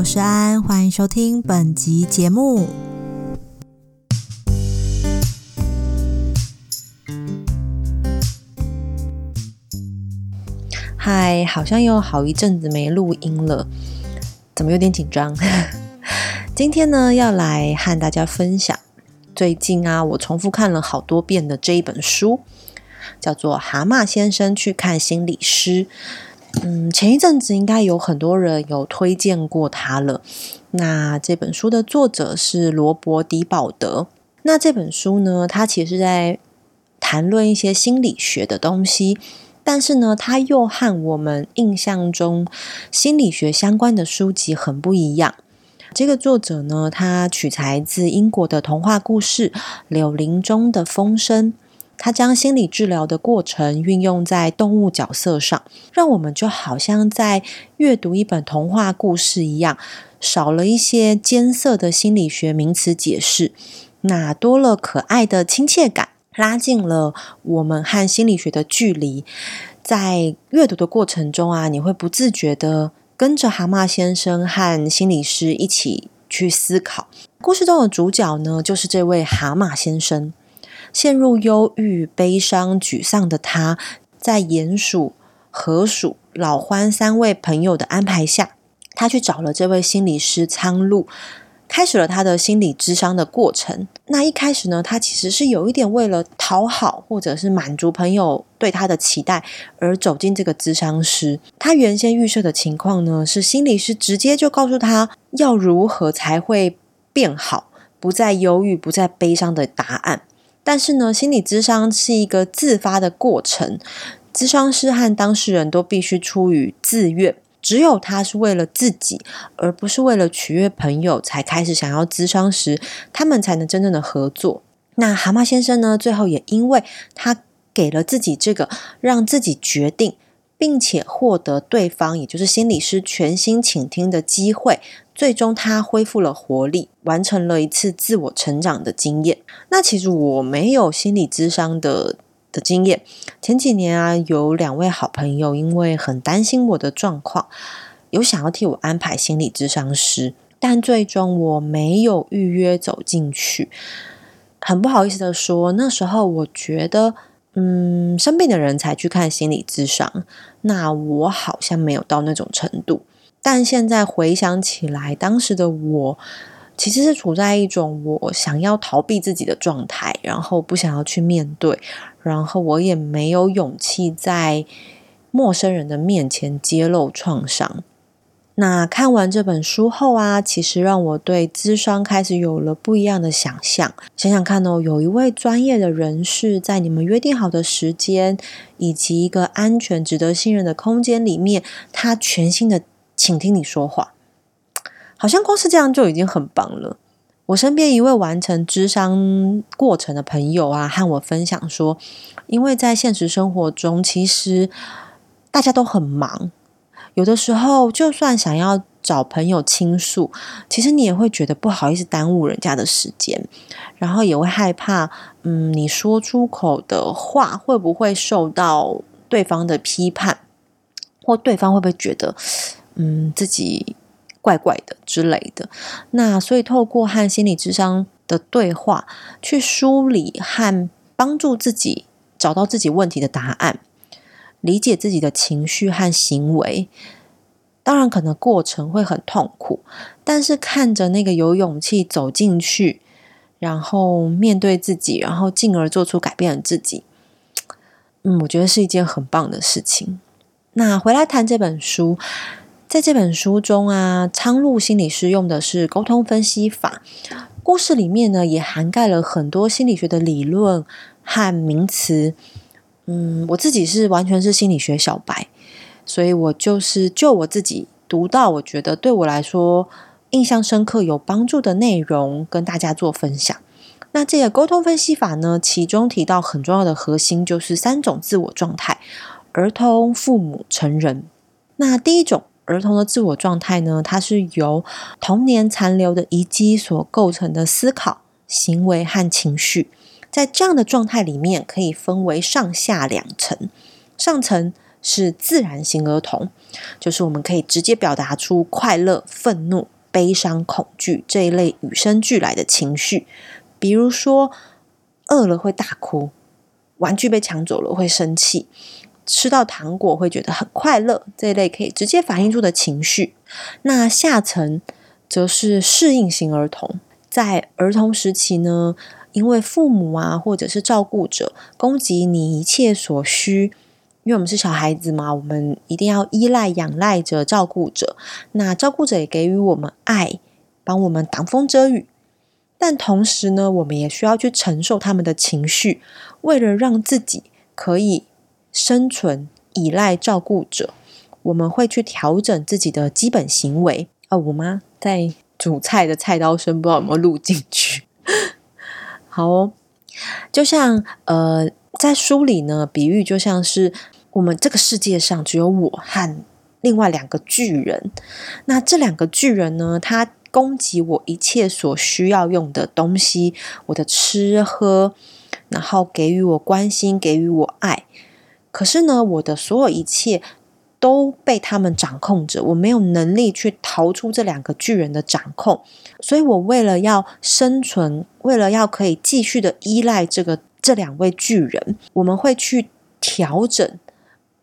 我是安，欢迎收听本集节目。嗨，好像又好一阵子没录音了，怎么有点紧张？今天呢，要来和大家分享最近啊，我重复看了好多遍的这一本书，叫做《蛤蟆先生去看心理师》。嗯，前一阵子应该有很多人有推荐过他了。那这本书的作者是罗伯·迪保德。那这本书呢，他其实在谈论一些心理学的东西。但是呢，他又和我们印象中心理学相关的书籍很不一样。这个作者呢，他取材自英国的童话故事《柳林中的风声》，他将心理治疗的过程运用在动物角色上，让我们就好像在阅读一本童话故事一样，少了一些艰涩的心理学名词解释，那多了可爱的亲切感。拉近了我们和心理学的距离，在阅读的过程中啊，你会不自觉的跟着蛤蟆先生和心理师一起去思考。故事中的主角呢，就是这位蛤蟆先生。陷入忧郁、悲伤、沮丧的他，在鼹鼠、河鼠、老欢三位朋友的安排下，他去找了这位心理师苍鹭。开始了他的心理智商的过程。那一开始呢，他其实是有一点为了讨好或者是满足朋友对他的期待而走进这个智商师。他原先预设的情况呢，是心理师直接就告诉他要如何才会变好，不再忧郁、不再悲伤的答案。但是呢，心理智商是一个自发的过程，智商师和当事人都必须出于自愿。只有他是为了自己，而不是为了取悦朋友，才开始想要咨商时，他们才能真正的合作。那蛤蟆先生呢？最后也因为他给了自己这个让自己决定，并且获得对方，也就是心理师全心倾听的机会，最终他恢复了活力，完成了一次自我成长的经验。那其实我没有心理智商的。的经验，前几年啊，有两位好朋友因为很担心我的状况，有想要替我安排心理咨商师，但最终我没有预约走进去。很不好意思的说，那时候我觉得，嗯，生病的人才去看心理智商，那我好像没有到那种程度。但现在回想起来，当时的我。其实是处在一种我想要逃避自己的状态，然后不想要去面对，然后我也没有勇气在陌生人的面前揭露创伤。那看完这本书后啊，其实让我对智商开始有了不一样的想象。想想看哦，有一位专业的人士在你们约定好的时间以及一个安全、值得信任的空间里面，他全心的请听你说话。好像光是这样就已经很棒了。我身边一位完成智商过程的朋友啊，和我分享说，因为在现实生活中，其实大家都很忙，有的时候就算想要找朋友倾诉，其实你也会觉得不好意思耽误人家的时间，然后也会害怕，嗯，你说出口的话会不会受到对方的批判，或对方会不会觉得，嗯，自己。怪怪的之类的，那所以透过和心理智商的对话，去梳理和帮助自己找到自己问题的答案，理解自己的情绪和行为。当然，可能过程会很痛苦，但是看着那个有勇气走进去，然后面对自己，然后进而做出改变的自己，嗯，我觉得是一件很棒的事情。那回来谈这本书。在这本书中啊，苍鹭心理师用的是沟通分析法。故事里面呢，也涵盖了很多心理学的理论和名词。嗯，我自己是完全是心理学小白，所以我就是就我自己读到，我觉得对我来说印象深刻、有帮助的内容，跟大家做分享。那这个沟通分析法呢，其中提到很重要的核心就是三种自我状态：儿童、父母、成人。那第一种。儿童的自我状态呢？它是由童年残留的遗迹所构成的思考、行为和情绪。在这样的状态里面，可以分为上下两层。上层是自然型儿童，就是我们可以直接表达出快乐、愤怒、悲伤、恐惧这一类与生俱来的情绪，比如说饿了会大哭，玩具被抢走了会生气，吃到糖果会觉得很快乐，这一类可以直接反映出的情绪。那下层则是适应型儿童，在儿童时期呢。因为父母啊，或者是照顾者供给你一切所需，因为我们是小孩子嘛，我们一定要依赖、仰赖着照顾者。那照顾者也给予我们爱，帮我们挡风遮雨。但同时呢，我们也需要去承受他们的情绪，为了让自己可以生存，依赖照顾者，我们会去调整自己的基本行为。啊，我妈在煮菜的菜刀声，不知道有没有录进去。好，就像呃，在书里呢，比喻就像是我们这个世界上只有我和另外两个巨人。那这两个巨人呢，他供给我一切所需要用的东西，我的吃喝，然后给予我关心，给予我爱。可是呢，我的所有一切。都被他们掌控着，我没有能力去逃出这两个巨人的掌控，所以我为了要生存，为了要可以继续的依赖这个这两位巨人，我们会去调整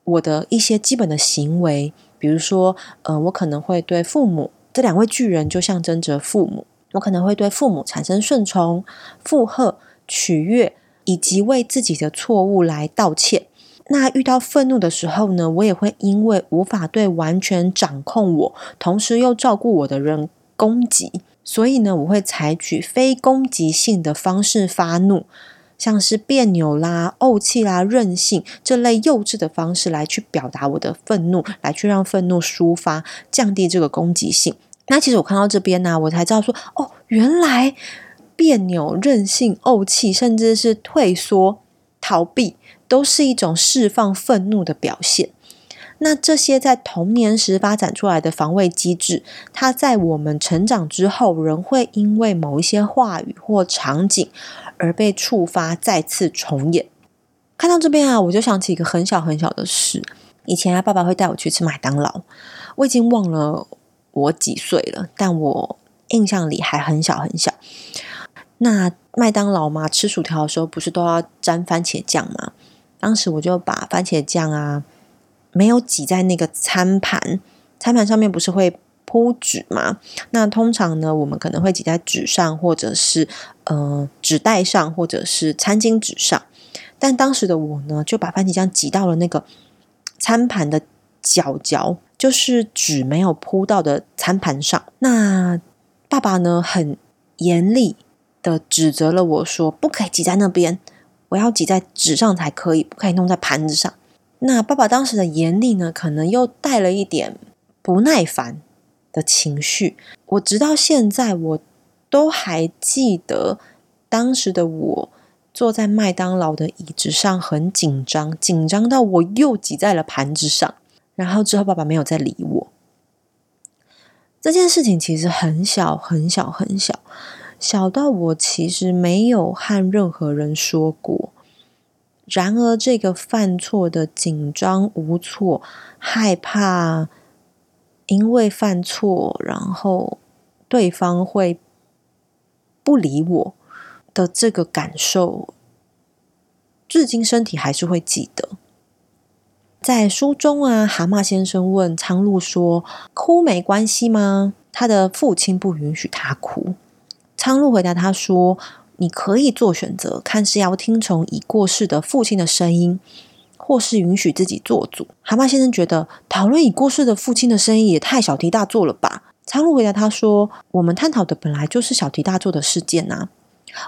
我的一些基本的行为，比如说，呃，我可能会对父母这两位巨人就象征着父母，我可能会对父母产生顺从、附和、取悦，以及为自己的错误来道歉。那遇到愤怒的时候呢，我也会因为无法对完全掌控我，同时又照顾我的人攻击，所以呢，我会采取非攻击性的方式发怒，像是别扭啦、怄气啦、任性这类幼稚的方式来去表达我的愤怒，来去让愤怒抒发，降低这个攻击性。那其实我看到这边呢，我才知道说，哦，原来别扭、任性、怄气，甚至是退缩、逃避。都是一种释放愤怒的表现。那这些在童年时发展出来的防卫机制，它在我们成长之后，仍会因为某一些话语或场景而被触发，再次重演。看到这边啊，我就想起一个很小很小的事。以前啊，爸爸会带我去吃麦当劳，我已经忘了我几岁了，但我印象里还很小很小。那麦当劳嘛，吃薯条的时候不是都要沾番茄酱吗？当时我就把番茄酱啊，没有挤在那个餐盘，餐盘上面不是会铺纸吗？那通常呢，我们可能会挤在纸上，或者是呃纸袋上，或者是餐巾纸上。但当时的我呢，就把番茄酱挤到了那个餐盘的角角，就是纸没有铺到的餐盘上。那爸爸呢，很严厉的指责了我说，不可以挤在那边。我要挤在纸上才可以，不可以弄在盘子上。那爸爸当时的严厉呢，可能又带了一点不耐烦的情绪。我直到现在，我都还记得当时的我坐在麦当劳的椅子上，很紧张，紧张到我又挤在了盘子上。然后之后，爸爸没有再理我。这件事情其实很小，很小，很小。小到我其实没有和任何人说过，然而这个犯错的紧张无措、害怕，因为犯错，然后对方会不理我的这个感受，至今身体还是会记得。在书中啊，蛤蟆先生问苍鹭说：“哭没关系吗？”他的父亲不允许他哭。苍鹭回答他说：“你可以做选择，看是要听从已过世的父亲的声音，或是允许自己做主。”蛤蟆先生觉得讨论已过世的父亲的声音也太小题大做了吧？苍鹭回答他说：“我们探讨的本来就是小题大做的事件呐。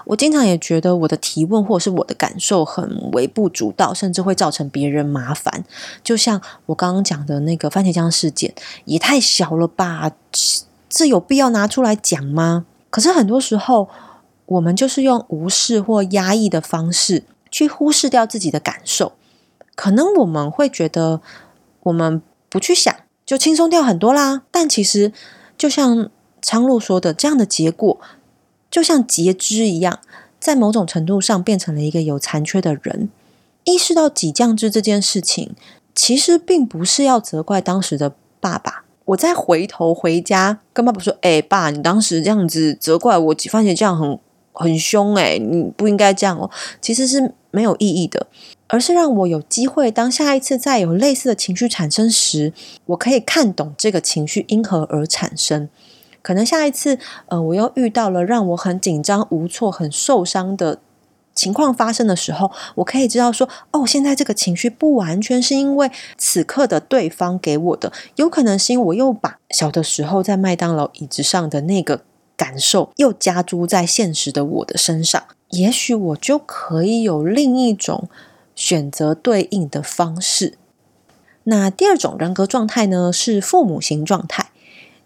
我经常也觉得我的提问或者是我的感受很微不足道，甚至会造成别人麻烦。就像我刚刚讲的那个番茄酱事件，也太小了吧？这有必要拿出来讲吗？”可是很多时候，我们就是用无视或压抑的方式去忽视掉自己的感受。可能我们会觉得，我们不去想就轻松掉很多啦。但其实，就像苍鹭说的，这样的结果就像截肢一样，在某种程度上变成了一个有残缺的人。意识到挤酱汁这件事情，其实并不是要责怪当时的爸爸。我再回头回家跟爸爸说：“哎，爸，你当时这样子责怪我，发现这样很很凶，哎，你不应该这样哦。”其实是没有意义的，而是让我有机会，当下一次再有类似的情绪产生时，我可以看懂这个情绪因何而产生。可能下一次，呃，我又遇到了让我很紧张、无措、很受伤的。情况发生的时候，我可以知道说，哦，现在这个情绪不完全是因为此刻的对方给我的，有可能是因为我又把小的时候在麦当劳椅子上的那个感受又加诸在现实的我的身上，也许我就可以有另一种选择对应的方式。那第二种人格状态呢，是父母型状态。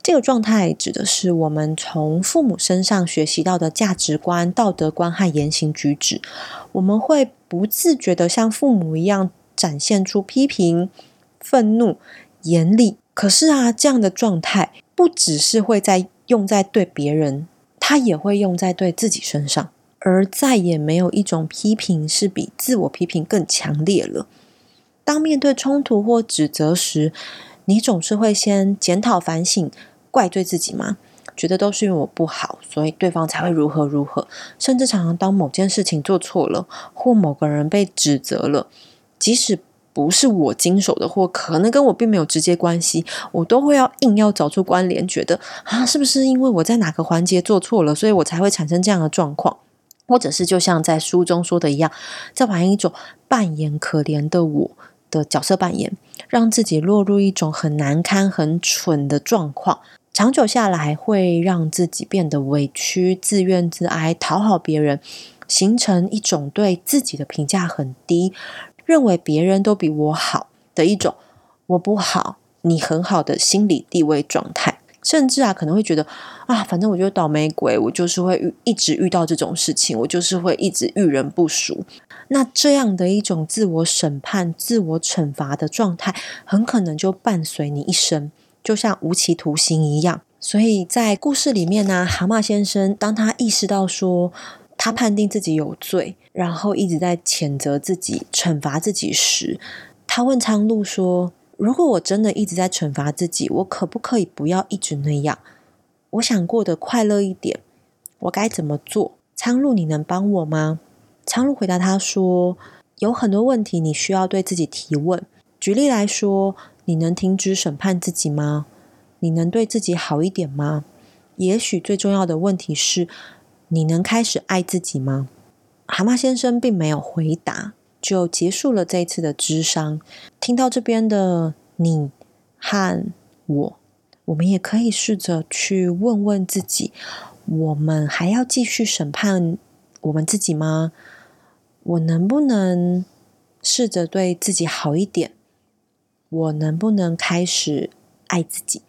这个状态指的是我们从父母身上学习到的价值观、道德观和言行举止。我们会不自觉的像父母一样展现出批评、愤怒、严厉。可是啊，这样的状态不只是会在用在对别人，它也会用在对自己身上。而再也没有一种批评是比自我批评更强烈了。当面对冲突或指责时，你总是会先检讨反省。怪罪自己吗？觉得都是因为我不好，所以对方才会如何如何。甚至常常当某件事情做错了，或某个人被指责了，即使不是我经手的，或可能跟我并没有直接关系，我都会要硬要找出关联，觉得啊，是不是因为我在哪个环节做错了，所以我才会产生这样的状况？或者是就像在书中说的一样，在玩一种扮演可怜的我的角色扮演，让自己落入一种很难堪、很蠢的状况。长久下来，会让自己变得委屈、自怨自哀、讨好别人，形成一种对自己的评价很低，认为别人都比我好的一种“我不好，你很好的”心理地位状态。甚至啊，可能会觉得啊，反正我就倒霉鬼，我就是会遇一直遇到这种事情，我就是会一直遇人不淑。那这样的一种自我审判、自我惩罚的状态，很可能就伴随你一生。就像无期徒刑一样，所以在故事里面呢，蛤蟆先生当他意识到说他判定自己有罪，然后一直在谴责自己、惩罚自己时，他问苍鹭说：“如果我真的一直在惩罚自己，我可不可以不要一直那样？我想过得快乐一点，我该怎么做？”苍鹭，你能帮我吗？苍鹭回答他说：“有很多问题你需要对自己提问。举例来说。”你能停止审判自己吗？你能对自己好一点吗？也许最重要的问题是，你能开始爱自己吗？蛤蟆先生并没有回答，就结束了这一次的智商。听到这边的你和我，我们也可以试着去问问自己：我们还要继续审判我们自己吗？我能不能试着对自己好一点？我能不能开始爱自己？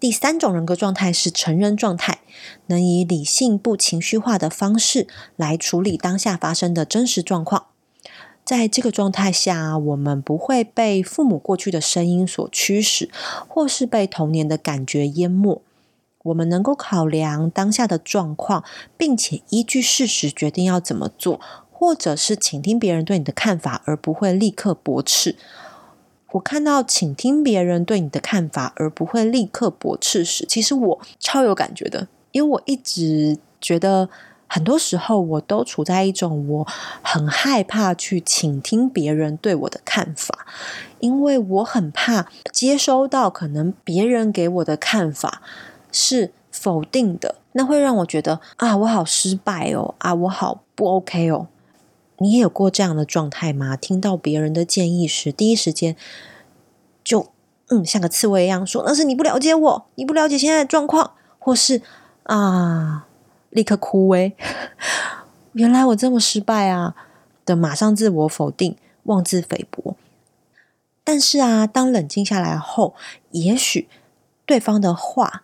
第三种人格状态是成人状态，能以理性不情绪化的方式来处理当下发生的真实状况。在这个状态下，我们不会被父母过去的声音所驱使，或是被童年的感觉淹没。我们能够考量当下的状况，并且依据事实决定要怎么做，或者是倾听别人对你的看法，而不会立刻驳斥。我看到，请听别人对你的看法，而不会立刻驳斥时，其实我超有感觉的，因为我一直觉得，很多时候我都处在一种我很害怕去倾听别人对我的看法，因为我很怕接收到可能别人给我的看法是否定的，那会让我觉得啊，我好失败哦，啊，我好不 OK 哦。你也有过这样的状态吗？听到别人的建议时，第一时间就嗯，像个刺猬一样说：“那是你不了解我，你不了解现在的状况。”或是啊，立刻枯萎。原来我这么失败啊！的马上自我否定、妄自菲薄。但是啊，当冷静下来后，也许对方的话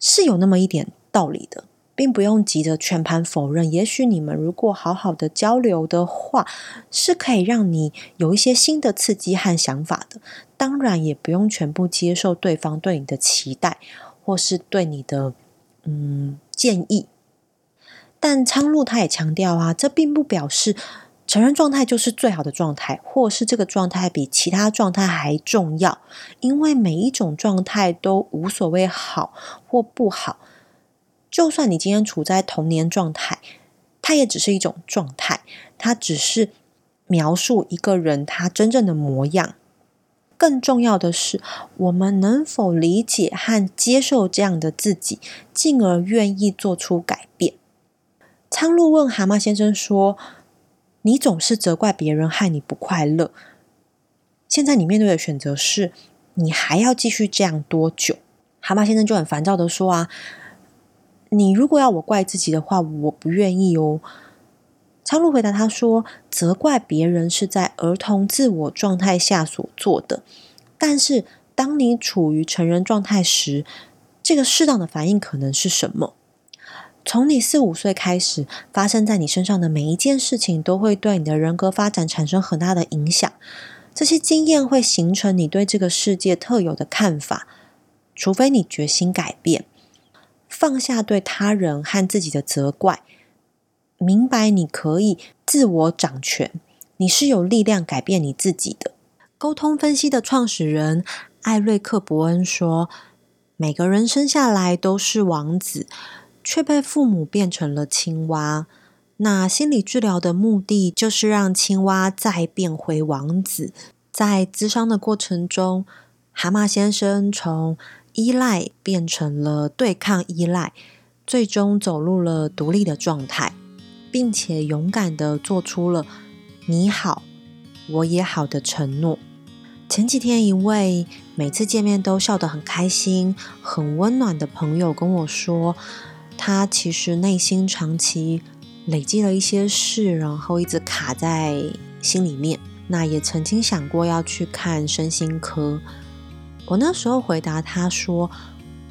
是有那么一点道理的。并不用急着全盘否认，也许你们如果好好的交流的话，是可以让你有一些新的刺激和想法的。当然，也不用全部接受对方对你的期待，或是对你的嗯建议。但苍鹭他也强调啊，这并不表示成人状态就是最好的状态，或是这个状态比其他状态还重要，因为每一种状态都无所谓好或不好。就算你今天处在童年状态，它也只是一种状态，它只是描述一个人他真正的模样。更重要的是，我们能否理解和接受这样的自己，进而愿意做出改变？苍鹭问蛤蟆先生说。你总是责怪别人害你不快乐。现在你面对的选择是，你还要继续这样多久？蛤蟆先生就很烦躁的说：“啊，你如果要我怪自己的话，我不愿意哦。”苍鹭回答他说：“责怪别人是在儿童自我状态下所做的，但是当你处于成人状态时，这个适当的反应可能是什么？”从你四五岁开始，发生在你身上的每一件事情，都会对你的人格发展产生很大的影响。这些经验会形成你对这个世界特有的看法。除非你决心改变，放下对他人和自己的责怪，明白你可以自我掌权，你是有力量改变你自己的。沟通分析的创始人艾瑞克·伯恩说：“每个人生下来都是王子。”却被父母变成了青蛙。那心理治疗的目的就是让青蛙再变回王子。在咨商的过程中，蛤蟆先生从依赖变成了对抗依赖，最终走入了独立的状态，并且勇敢的做出了“你好，我也好”的承诺。前几天，一位每次见面都笑得很开心、很温暖的朋友跟我说。他其实内心长期累积了一些事，然后一直卡在心里面。那也曾经想过要去看身心科。我那时候回答他说：“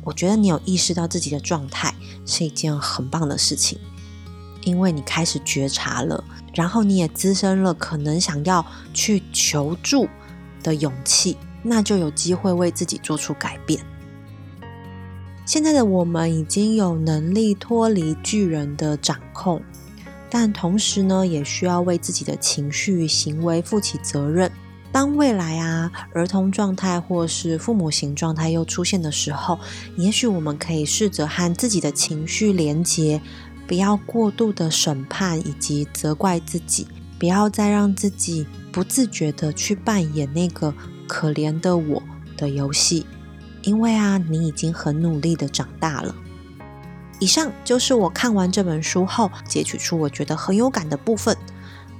我觉得你有意识到自己的状态是一件很棒的事情，因为你开始觉察了，然后你也滋生了可能想要去求助的勇气，那就有机会为自己做出改变。”现在的我们已经有能力脱离巨人的掌控，但同时呢，也需要为自己的情绪行为负起责任。当未来啊，儿童状态或是父母型状态又出现的时候，也许我们可以试着和自己的情绪连结，不要过度的审判以及责怪自己，不要再让自己不自觉的去扮演那个可怜的我的游戏。因为啊，你已经很努力的长大了。以上就是我看完这本书后截取出我觉得很有感的部分。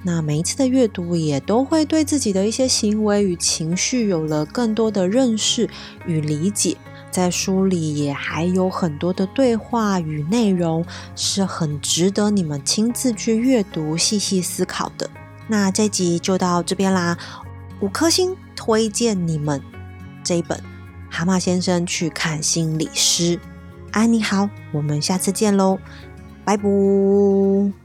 那每一次的阅读也都会对自己的一些行为与情绪有了更多的认识与理解。在书里也还有很多的对话与内容是很值得你们亲自去阅读、细细思考的。那这集就到这边啦，五颗星推荐你们这一本。蛤蟆先生去看心理师。安，你好，我们下次见喽，拜拜。